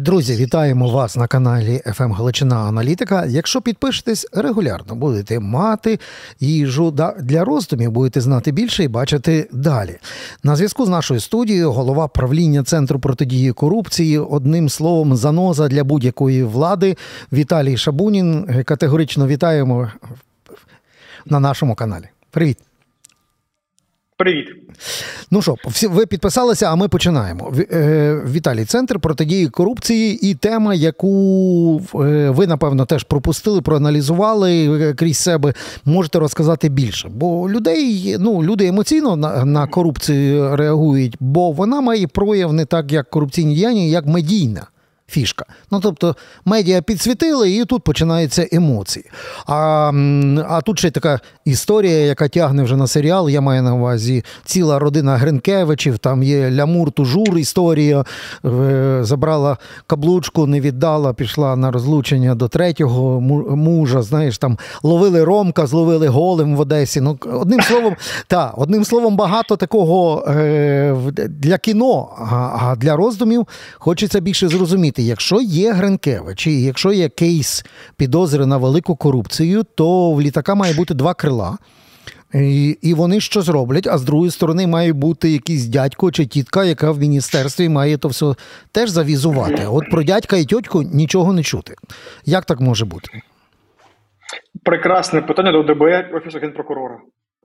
Друзі, вітаємо вас на каналі «ФМ Галичина Аналітика. Якщо підпишетесь регулярно, будете мати їжу для роздумів, будете знати більше і бачити далі. На зв'язку з нашою студією голова правління Центру протидії корупції, одним словом, заноза для будь-якої влади Віталій Шабунін. Категорично вітаємо на нашому каналі. Привіт. Привіт. Ну що, ви підписалися, а ми починаємо. Е, Віталій, центр протидії корупції і тема, яку е, ви, напевно, теж пропустили, проаналізували е, крізь себе. Можете розказати більше. Бо людей, ну, люди емоційно на, на корупцію реагують, бо вона має прояв не так, як корупційні діяння, як медійна фішка. Ну тобто медіа підсвітили, і тут починаються емоції. А а тут ще така історія, яка тягне вже на серіал. Я маю на увазі ціла родина Гринкевичів. Там є Лямур, Тужур історія. Е, забрала каблучку, не віддала, пішла на розлучення до третього мужа. Знаєш, там ловили Ромка, зловили голим в Одесі. Ну, одним словом, та, одним словом, багато такого е, для кіно, а для роздумів хочеться більше зрозуміти розумієте, якщо є Гринкевич і якщо є кейс підозри на велику корупцію, то в літака має бути два крила. І і вони що зроблять, а з другої сторони має бути якийсь дядько чи тітка, яка в міністерстві має то все теж завізувати. От про дядька і тьотьку нічого не чути. Як так може бути? Прекрасне питання до ДБР Офісу генпрокурора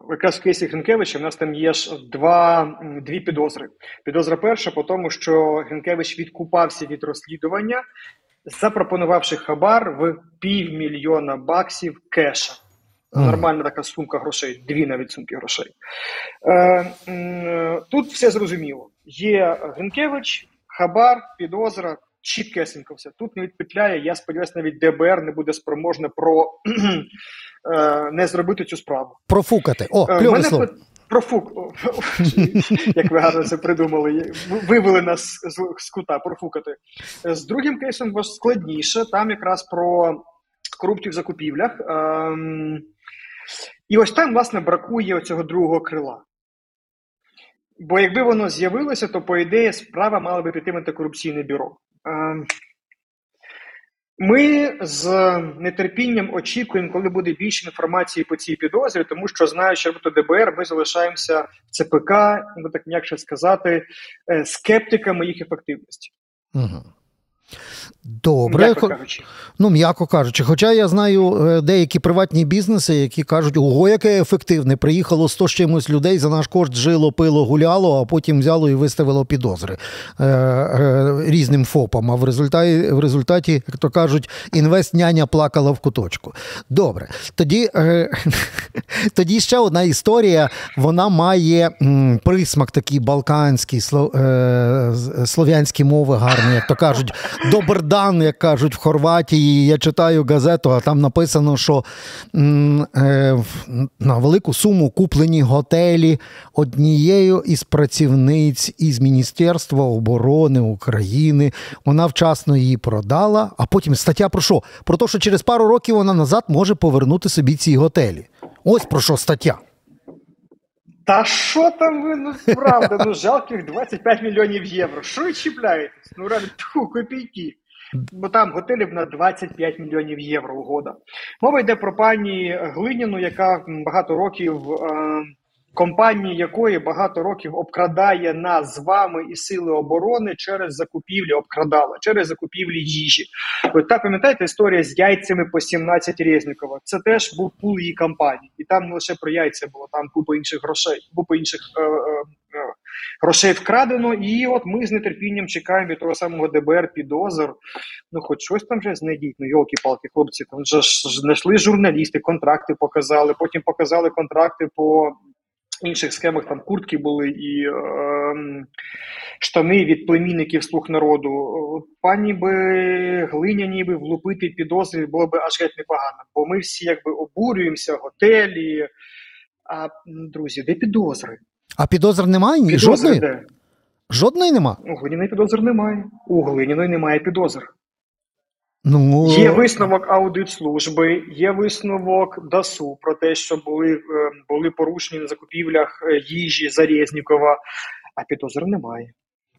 якраз в кейсі Гринкевича в нас там є ж два дві підозри. Підозра перша, по тому, що Гринкевич відкупався від розслідування, запропонувавши хабар в півмільйона баксів кеша. Нормальна така сумка грошей, дві навіть сумки грошей. Е, е, Тут все зрозуміло. Є Гринкевич, хабар, підозра, чіткесенько все. Тут не відпетляє. Я сподіваюся, навіть ДБР не буде спроможне про е, не зробити цю справу. Профукати. О, е, кльове слово. Профук, як ви гарно це придумали, вивели нас з кута профукати. З другим кейсом складніше. Там якраз про корупцію в закупівлях. Ем, і ось там, власне, бракує цього другого крила. Бо якби воно з'явилося, то, по ідеї, справа мала би піти в антикорупційне бюро. Ем, ми з нетерпінням очікуємо, коли буде більше інформації по цій підозрі, тому що знаю, що роботу ДБР ми залишаємося в ЦПК, ну так м'якше сказати, е, скептиками їх ефективності. Угу. Добре, м'яко кажучи. Ну, м'яко кажучи. Хоча я знаю е, деякі приватні бізнеси, які кажуть, ого, яке ефективне. Приїхало 100 з чимось людей, за наш кошт жило, пило, гуляло, а потім взяло і виставило підозри е, е, різним ФОПам. А в результаті, в результаті, як то кажуть, інвест-няня плакала в куточку. Добре. Тоді е, тоді ще одна історія. Вона має м, присмак такий балканський, слов, е, слов'янські мови гарні, як то кажуть. Добрдан, як кажуть в Хорватії. Я читаю газету, а там написано, що е, на велику суму куплені готелі однією із працівниць із Міністерства оборони України. Вона вчасно її продала. А потім стаття про що? Про те, що через пару років вона назад може повернути собі ці готелі. Ось про що стаття. Та що там ви, ну правда, ну жалких 25 мільйонів євро. Що ви чіпляєтесь? Ну ради тьфу, копійки. Бо там готелів на 25 мільйонів євро угода. Мова йде про пані Глиніну, яка багато років. Е компанії якої багато років обкрадає нас з вами і сили оборони через закупівлі, обкрадала через закупівлі їжі. Ви так пам'ятаєте історія з яйцями по 17 Резнікова? Це теж був пул її кампанії, і там не лише про яйця було, там купа інших грошей, купа інших е, е, грошей вкрадено. І от ми з нетерпінням чекаємо від того самого ДБР підозр. Ну, хоч щось там вже знайдіть. Ну, йолки-палки, хлопці, там вже знайшли журналісти, контракти показали. Потім показали контракти по інших схемах там куртки були і е, штани від племінників слуг народу. Пані би глиняні би влупити підозри було б аж геть непогано, бо ми всі якби обурюємося, готелі. А друзі, де підозри? А підозр немає? Ні? Підозри Жодної? Де? Жодної нема? У Глиняної підозр немає. У Глиняної немає підозр. Ну є висновок аудитслужби, є висновок ДАСУ про те, що були е, були порушені на закупівлях е, їжі Зарєзнікова, а підозр немає.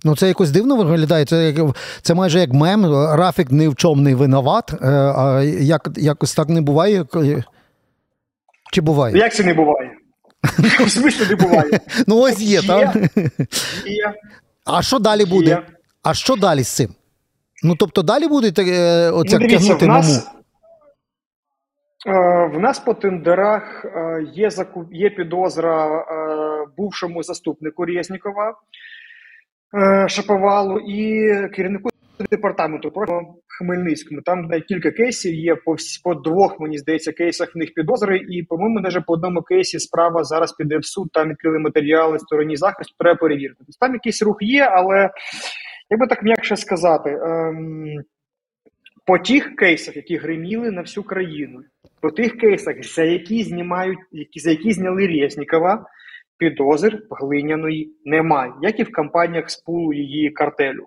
Ну, це якось дивно виглядає. Це це майже як мем. Рафік ні в чому не винуват. Е, а як, якось так не буває. Чи буває? Як це не буває? В смислі не буває. Ну, ось є, так? Є. А що далі буде? А що далі з цим? Ну, тобто, далі буде е, оця ну, тягнути маму? Е, в нас по тендерах е, є закуп, є підозра бувшому заступнику Резнікова Шаповалу і керівнику департаменту про Хмельницькому. Там кілька кейсів є по по двох, мені здається, кейсах в них підозри. І, по-моєму, навіть по одному кейсі справа зараз піде в суд. Там відкрили матеріали стороні захисту. Треба перевірити. Тобто там якийсь рух є, але як би так м'якше сказати. Ем, по тих кейсах, які гриміли на всю країну, по тих кейсах, за які знімають, які за які зняли Резнікова, підозр глиняної немає, як і в кампаніях з пулу її картелю.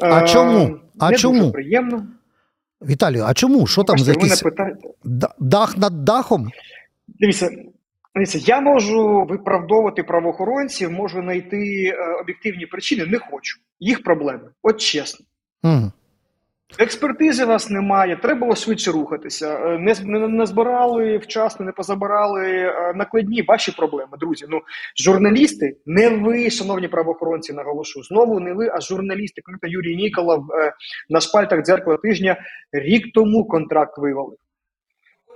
А чому? А не чому? Дуже приємно. Віталію, а чому? Що там за якийсь дах над дахом? Дивіться, дивіться, я можу виправдовувати правоохоронців, можу знайти е, об'єктивні причини, не хочу. Їх проблеми. От чесно. Угу. Експертизи вас немає, треба було швидше рухатися. Е, не не, не збирали вчасно, не позабирали е, накладні ваші проблеми, друзі. Ну журналісти, не ви, шановні правоохоронці, наголошу. Знову не ви, а журналісти. Конкретно Юрій Ніколов е, на шпальтах дзеркала тижня рік тому контракт вивалив.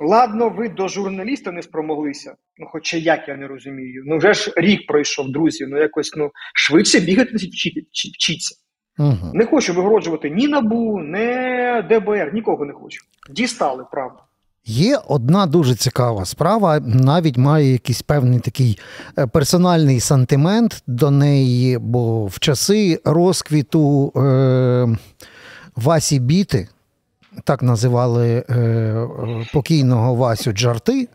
Ладно, ви до журналіста не спромоглися. Ну, хоча як я не розумію. Ну вже ж рік пройшов, друзі. Ну якось ну швидше бігати вчіться. Угу. Не хочу вигороджувати ні набу, ні ДБР, нікого не хочу. Дістали правда. Є одна дуже цікава справа, навіть має якийсь певний такий е, персональний сантимент до неї, бо в часи розквіту е, Васі Біти, так називали е, покійного Васю Джарти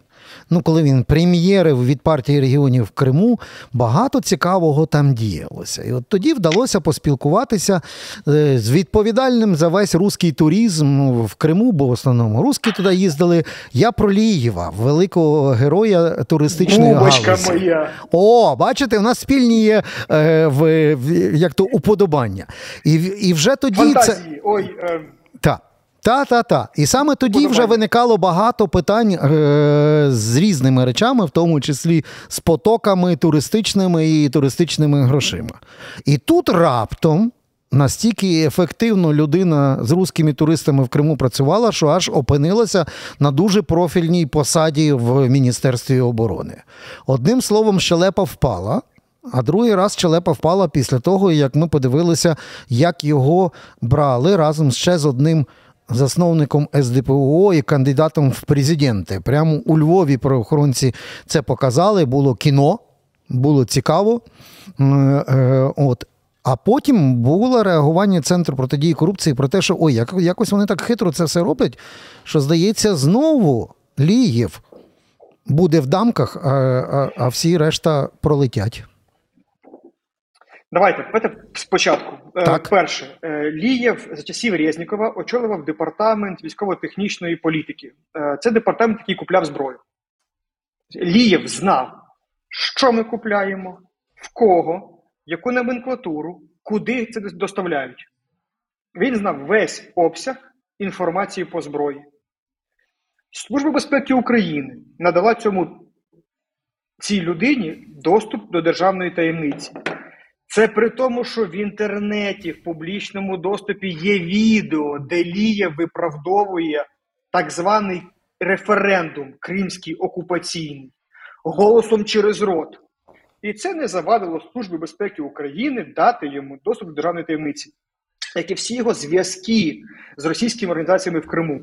ну коли він прем'єрив від партії регіонів в Криму, багато цікавого там діялося. І от тоді вдалося поспілкуватися е, з відповідальним за весь руський туризм в Криму, бо в основному русські туди їздили. Я про Лієва, великого героя туристичної Бубочка галузі. моя. О, бачите, у нас спільні є е, в, в як то уподобання. І і вже тоді Фантазії. це. Ой, е... Так. Та, та, та. І саме тоді вже виникало багато питань е, з різними речами, в тому числі з потоками туристичними і туристичними грошима. І тут раптом настільки ефективно людина з руськими туристами в Криму працювала, що аж опинилася на дуже профільній посаді в Міністерстві оборони. Одним словом, щелепа впала. А другий раз Челепа впала після того, як ми подивилися, як його брали разом ще з одним засновником СДПО і кандидатом в президенти. Прямо у Львові правоохоронці це показали. Було кіно, було цікаво. Е, от. А потім було реагування Центру протидії корупції про те, що ой, як, якось вони так хитро це все роблять, що, здається, знову Ліїв буде в дамках, а, а, а всі решта пролетять. Давайте давайте спочатку. Е, так. Перше, е, Лієв за часів Резнікова очолював департамент військово-технічної політики. Е, це департамент, який купляв зброю. Лієв знав, що ми купляємо, в кого, яку номенклатуру, куди це доставляють. Він знав весь обсяг інформації по зброї. Служба безпеки України надала цьому цій людині доступ до державної таємниці. Це при тому, що в інтернеті, в публічному доступі є відео, де Лія виправдовує так званий референдум кримський окупаційний голосом через рот. І це не завадило Службі безпеки України дати йому доступ до державної таємниці, як і всі його зв'язки з російськими організаціями в Криму.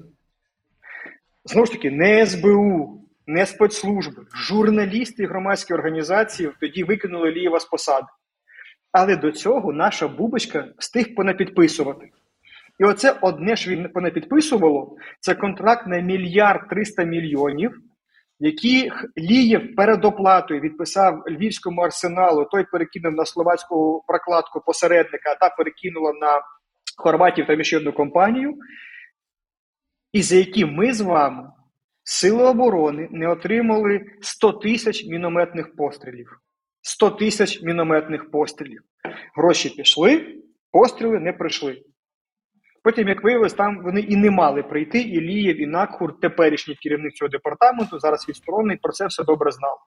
Знову ж таки, не СБУ, не спецслужби, журналісти і громадські організації тоді викинули Лієва з посади. Але до цього наша бубочка встиг понапідписувати. І оце одне, що він понапідписувало, це контракт на мільярд триста мільйонів, які Лієв перед оплатою відписав львівському арсеналу. Той перекинув на словацьку прокладку посередника, а та перекинула на Хорватів та ще одну компанію. І за які ми з вами, Сили оборони, не отримали 100 тисяч мінометних пострілів. 100 тисяч мінометних пострілів. Гроші пішли, постріли не прийшли. Потім, як виявилось, там вони і не мали прийти, і Лієв, і Накхур, теперішній керівник цього департаменту, зараз відсторонений, про це все добре знав.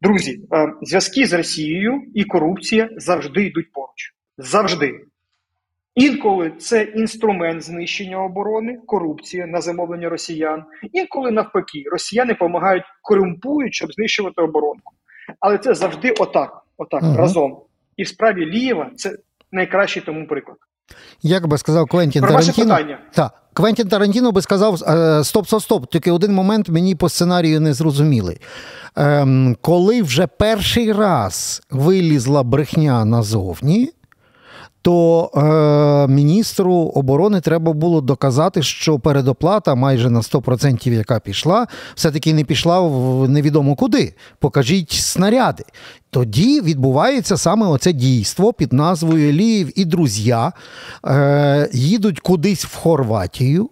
Друзі, е, зв'язки з Росією і корупція завжди йдуть поруч. Завжди. Інколи це інструмент знищення оборони, корупція на замовлення росіян. Інколи навпаки, росіяни допомагають корумпують, щоб знищувати оборонку. Але це завжди отак, отак, угу. разом. І в справі Лієва це найкращий тому приклад. Як би сказав Квентін Про Тарантіно, ваше питання. Так, Квентін Тарантіно би сказав: стоп, стоп, стоп. Тільки один момент мені по сценарію не зрозуміли. Ем, Коли вже перший раз вилізла брехня назовні, то е, міністру оборони треба було доказати, що передоплата майже на 100%, яка пішла, все-таки не пішла в невідомо куди. Покажіть снаряди. Тоді відбувається саме оце дійство під назвою Ліїв і друзі е, їдуть кудись в Хорватію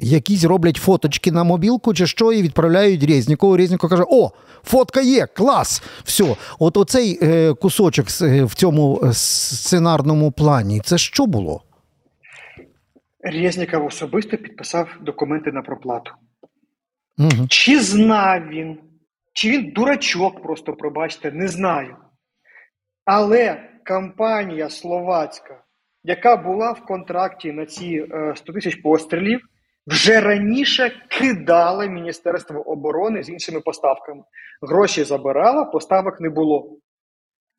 якісь роблять фоточки на мобілку чи що, і відправляють Резнікову. Резніков каже: О, фотка є, клас! Все. От оцей е, кусочок е, в цьому е, сценарному плані, це що було? Резніков особисто підписав документи на проплату. Угу. Чи знав він, чи він дурачок, просто пробачте, не знаю. Але компанія словацька, яка була в контракті на ці 100 тисяч пострілів, вже раніше кидала Міністерство оборони з іншими поставками. Гроші забирала, поставок не було.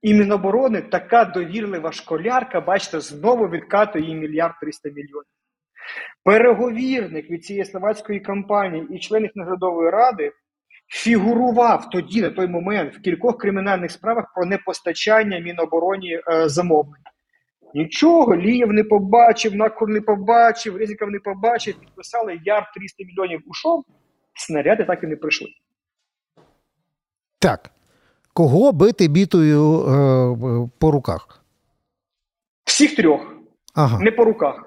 І Міноборони така довірлива школярка, бачите, знову відкатує їй мільярд 300 мільйонів. Переговірник від цієї словацької компанії і член наглядової ради фігурував тоді, на той момент, в кількох кримінальних справах про непостачання Мінобороні е, замовлень. Нічого, Лієв не побачив, Накур не побачив, Резіков не побачив, підписали яр 300 мільйонів ушов, снаряди так і не прийшли. Так. Кого бити бітою е, по руках? Всіх трьох. Ага. Не по руках.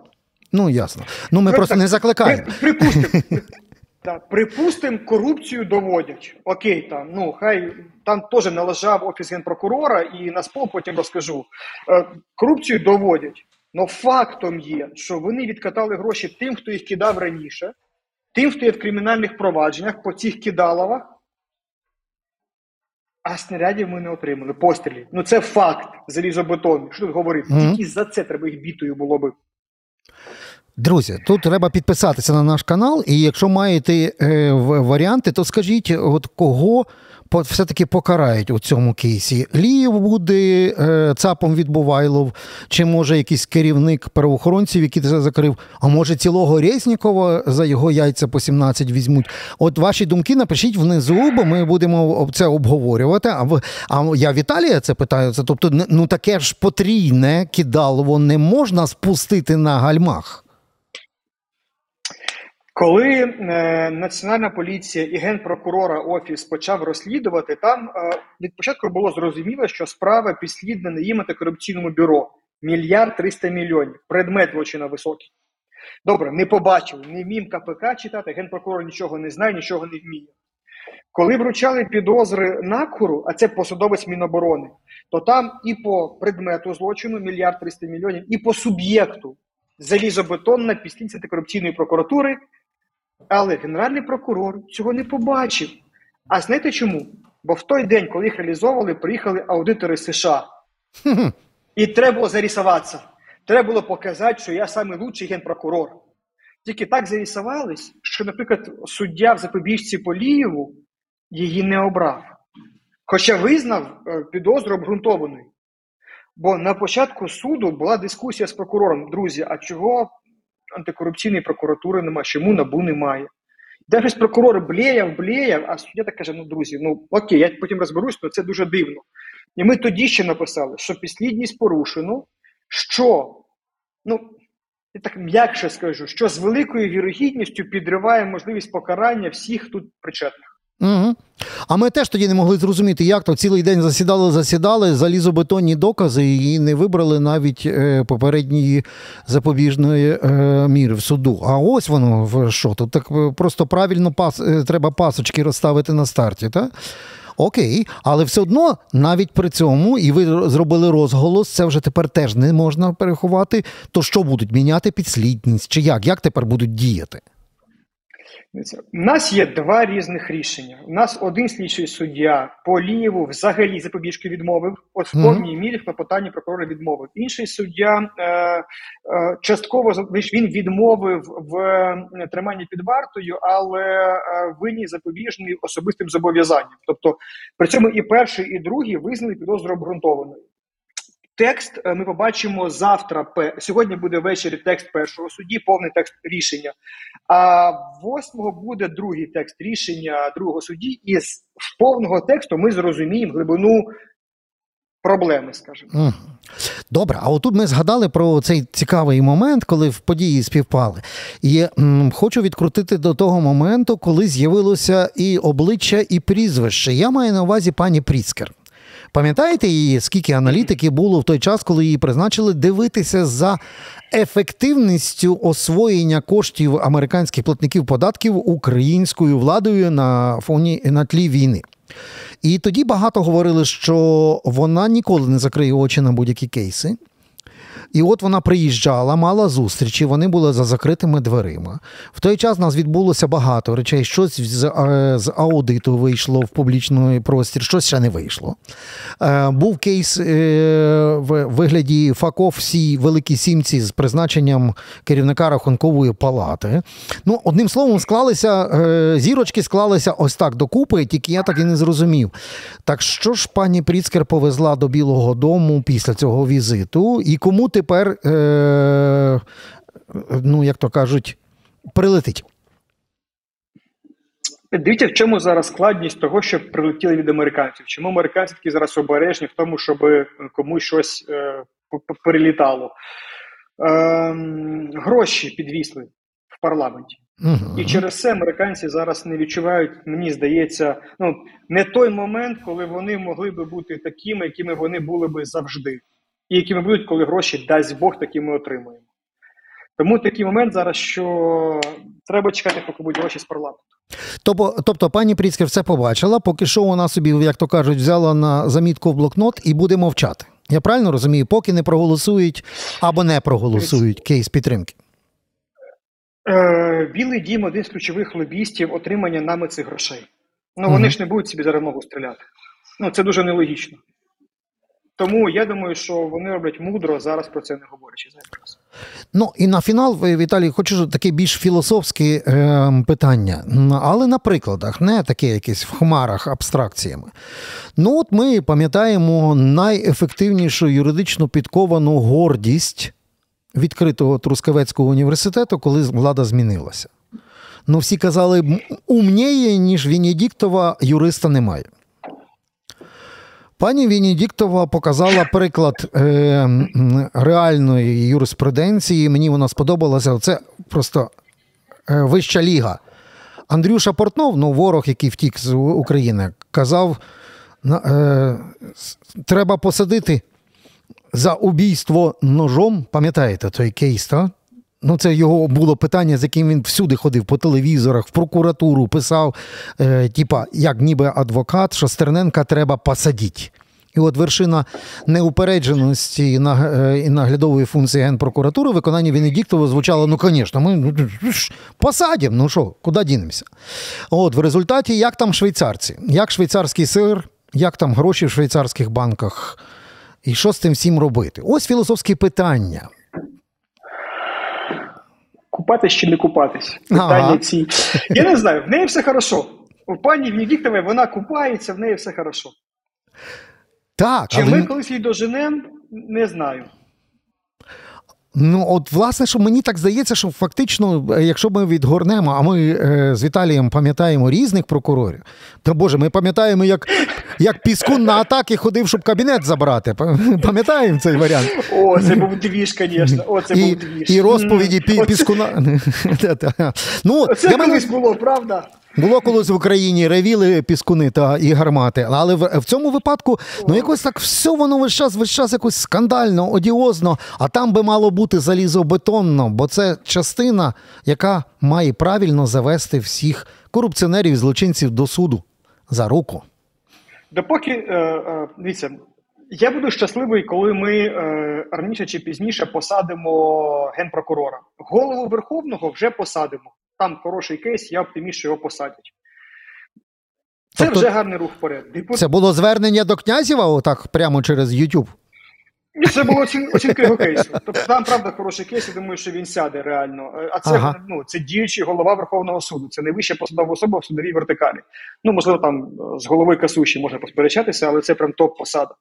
Ну, ясно. Ну, ми При, просто так, не закликаємо. Припустимо. Так, Припустимо, корупцію доводять. Окей, там, ну, хай там теж належав офіс генпрокурора, і на спол потім розкажу. Е, корупцію доводять. Но фактом є, що вони відкатали гроші тим, хто їх кидав раніше, тим, хто є в кримінальних провадженнях по цих кидаловах, а снарядів ми не отримали. Пострілів. Ну це факт залізобетонний. Що тут говорити? Mm-hmm. Тільки за це треба їх бітою було би. Друзі, тут треба підписатися на наш канал, і якщо маєте е, варіанти, то скажіть, от кого все-таки покарають у цьому кейсі. Ліїв буде е, цапом від Бувайлов, чи може якийсь керівник правоохоронців, який це закрив, а може цілого Резнікова за його яйця по 17 візьмуть. От ваші думки напишіть внизу, бо ми будемо це обговорювати. А в, а я Віталія це питаю. Це тобто, ну таке ж потрійне кидалово не можна спустити на гальмах. Коли е, Національна поліція і генпрокурора Офіс почав розслідувати, там е, від початку було зрозуміло, що справа підслідна їм антикорупційному бюро мільярд триста мільйонів. Предмет злочина високий. Добре, не побачив, не вмів КПК читати, генпрокурор нічого не знає, нічого не вміє. Коли вручали підозри накуру, а це посадовець Міноборони, то там і по предмету злочину мільярд триста мільйонів, і по суб'єкту залізобетонна підслідність антикорупційної прокуратури але генеральний прокурор цього не побачив. А знаєте чому? Бо в той день, коли їх реалізовували, приїхали аудитори США. І треба було зарісуватися. Треба було показати, що я найкращий генпрокурор. Тільки так зарісувались, що, наприклад, суддя в запобіжці Полієву її не обрав. Хоча визнав е, підозру обґрунтованою. Бо на початку суду була дискусія з прокурором. Друзі, а чого антикорупційної прокуратури немає, чому набу немає. Де щось прокурор блеяв, блеяв, а суддя так каже: ну, друзі, ну окей, я потім розберусь, але це дуже дивно. І ми тоді ще написали, що підслідність порушено, що, ну, я так м'якше скажу, що з великою вірогідністю підриває можливість покарання всіх тут причетних. Угу. А ми теж тоді не могли зрозуміти, як то цілий день засідали, засідали, залізобетонні докази і не вибрали навіть е, попередньої запобіжної е, міри в суду. А ось воно в що тут так просто правильно пас, е, треба пасочки розставити на старті. так? Окей, але все одно навіть при цьому, і ви зробили розголос, це вже тепер теж не можна переховати. То що будуть міняти підслідність? Чи як? Як тепер будуть діяти? У нас є два різних рішення. У нас один слідчий суддя по Лієву взагалі запобіжки відмовив, от в повній мірі в клопотанні прокурора відмовив. Інший суддя е, е, частково він відмовив в е, триманні під вартою, але е, винні запобіжний особистим зобов'язанням. Тобто при цьому і перший, і другий визнали підозру обґрунтованою. Текст е, ми побачимо завтра. Сьогодні буде ввечері текст першого судді, повний текст рішення. А восьмого буде другий текст рішення другого судді, і з повного тексту ми зрозуміємо глибину проблеми. скажімо. Добре, а отут ми згадали про цей цікавий момент, коли в події співпали. І м, хочу відкрутити до того моменту, коли з'явилося і обличчя, і прізвище. Я маю на увазі пані Пріскер. Пам'ятаєте її, скільки аналітики було в той час, коли її призначили дивитися за ефективністю освоєння коштів американських платників податків українською владою на фоні на тлі війни? І тоді багато говорили, що вона ніколи не закриє очі на будь-які кейси. І от вона приїжджала, мала зустрічі, вони були за закритими дверима. В той час нас відбулося багато речей. Щось з, е, з аудиту вийшло в публічний простір, щось ще не вийшло. Е, був кейс е, в вигляді ФАКО всій великій сімці з призначенням керівника рахункової палати. Ну, одним словом, склалися зірочки склалися ось так докупи, тільки я так і не зрозумів. Так що ж пані Пріцкер повезла до Білого Дому після цього візиту, і кому ти тепер, е, ну, як то кажуть, прилетить. Дивіться, в чому зараз складність того, що прилетіли від американців. Чому американці такі зараз обережні в тому, щоб комусь щось е, перелітало? Е, Гроші підвісли в парламенті. Угу. І через це американці зараз не відчувають, мені здається, ну не той момент, коли вони могли би бути такими, якими вони були би завжди і якими будуть, коли гроші дасть Бог, такі ми отримуємо. Тому такий момент зараз, що треба чекати, поки будуть гроші з парламенту. Тобто, тобто пані Пріцкер все побачила, поки що вона собі, як то кажуть, взяла на замітку в блокнот і буде мовчати. Я правильно розумію, поки не проголосують або не проголосують кейс підтримки. Е, Білий дім один з ключових лобістів отримання нами цих грошей. Ну вони угу. ж не будуть собі зараз ногу стріляти. Ну це дуже нелогічно. Тому я думаю, що вони роблять мудро зараз про це не говорячи зараз. Ну і на фінал, Віталій, хочу таке більш філософське е, питання, але на прикладах, не таке якесь в хмарах абстракціями. Ну, от ми пам'ятаємо найефективнішу юридично підковану гордість відкритого Трускавецького університету, коли влада змінилася. Ну, всі казали, умніє, ніж Венедіктова юриста немає. Пані Венедіктова показала приклад е, реальної юриспруденції. Мені вона сподобалася. Це просто е, вища ліга. Андрюша Портнов, ну ворог, який втік з України, казав: е, треба посадити за убійство ножом. Пам'ятаєте той кейс? так? Ну, це його було питання, з яким він всюди ходив по телевізорах, в прокуратуру писав, е, типа, як ніби адвокат, що Стерненка треба посадити. І от вершина неупередженості і е, наглядової функції Генпрокуратури виконання Венедіктова звучало: ну, звісно, ми ну, посадимо, ну що, куди дінемося? От в результаті, як там швейцарці, як швейцарський сир, як там гроші в швейцарських банках, і що з тим всім робити? Ось філософські питання. Купатись чи не купатись? Питання ага. ці. Я не знаю, в неї все хорошо. У пані Венедіктової вона купається, в неї все хорошо. Так, Чи але... ми колись її доженемо, не знаю. Ну, от, власне, що мені так здається, що фактично, е, якщо ми відгорнемо, а ми е, з Віталієм пам'ятаємо різних прокурорів, то Боже, ми пам'ятаємо, як як Піскун на атаки ходив, щоб кабінет забрати. Пам'ятаємо цей варіант? О, це був двіж, звісно. О, це і, був двіж. І розповіді mm. Піскуна. ну, Це колись було, правда? Було колись в Україні ревіли піскуни та і гармати, але в, в цьому випадку ну якось так все воно весь час весь час якось скандально, одіозно, а там би мало бути залізобетонно, бо це частина, яка має правильно завести всіх корупціонерів і злочинців до суду за руку. Допоки е, е, дивіться, я буду щасливий, коли ми е, раніше чи пізніше посадимо генпрокурора. Голову Верховного вже посадимо. Там хороший кейс, я оптиміст, що його посадять. Це Тобто- вже гарний рух вперед. Депут... Це було звернення до Князєва, отак прямо через YouTube. Ні, це було оцін... оцінка його кейсу. Тобто там правда хороший кейс, я думаю, що він сяде реально. Е, А це Ага. ну це діючий голова Верховного суду. Це найвища посадова особа в судовій вертикалі. Ну можливо, там е, з голови Касуші можна посперечатися, але це прям топ посада.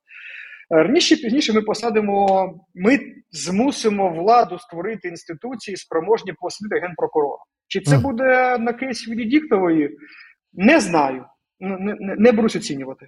Е, Раніше пізніше ми посадимо, ми змусимо владу створити інституції, спроможні посадити генпрокурора. Чи це буде на кейсі Венедіктової? Не знаю. Ну, Не, не, не берусь оцінювати.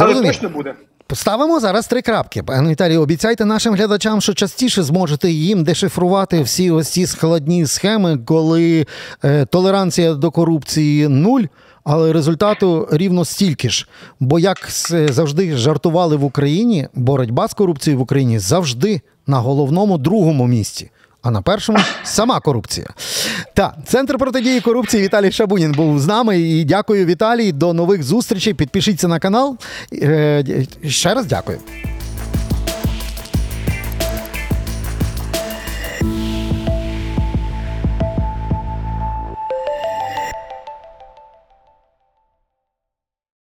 Але точно буде. Поставимо зараз три крапки. Пане Віталій, обіцяйте нашим глядачам, що частіше зможете їм дешифрувати всі ось ці складні схеми, коли е, толеранція до корупції нуль. Але результату рівно стільки ж. Бо як завжди жартували в Україні, боротьба з корупцією в Україні завжди на головному другому місці. А на першому сама корупція. Та центр протидії корупції Віталій Шабунін був з нами. І дякую, Віталій. До нових зустрічей. Підпишіться на канал. Е, Ще раз дякую.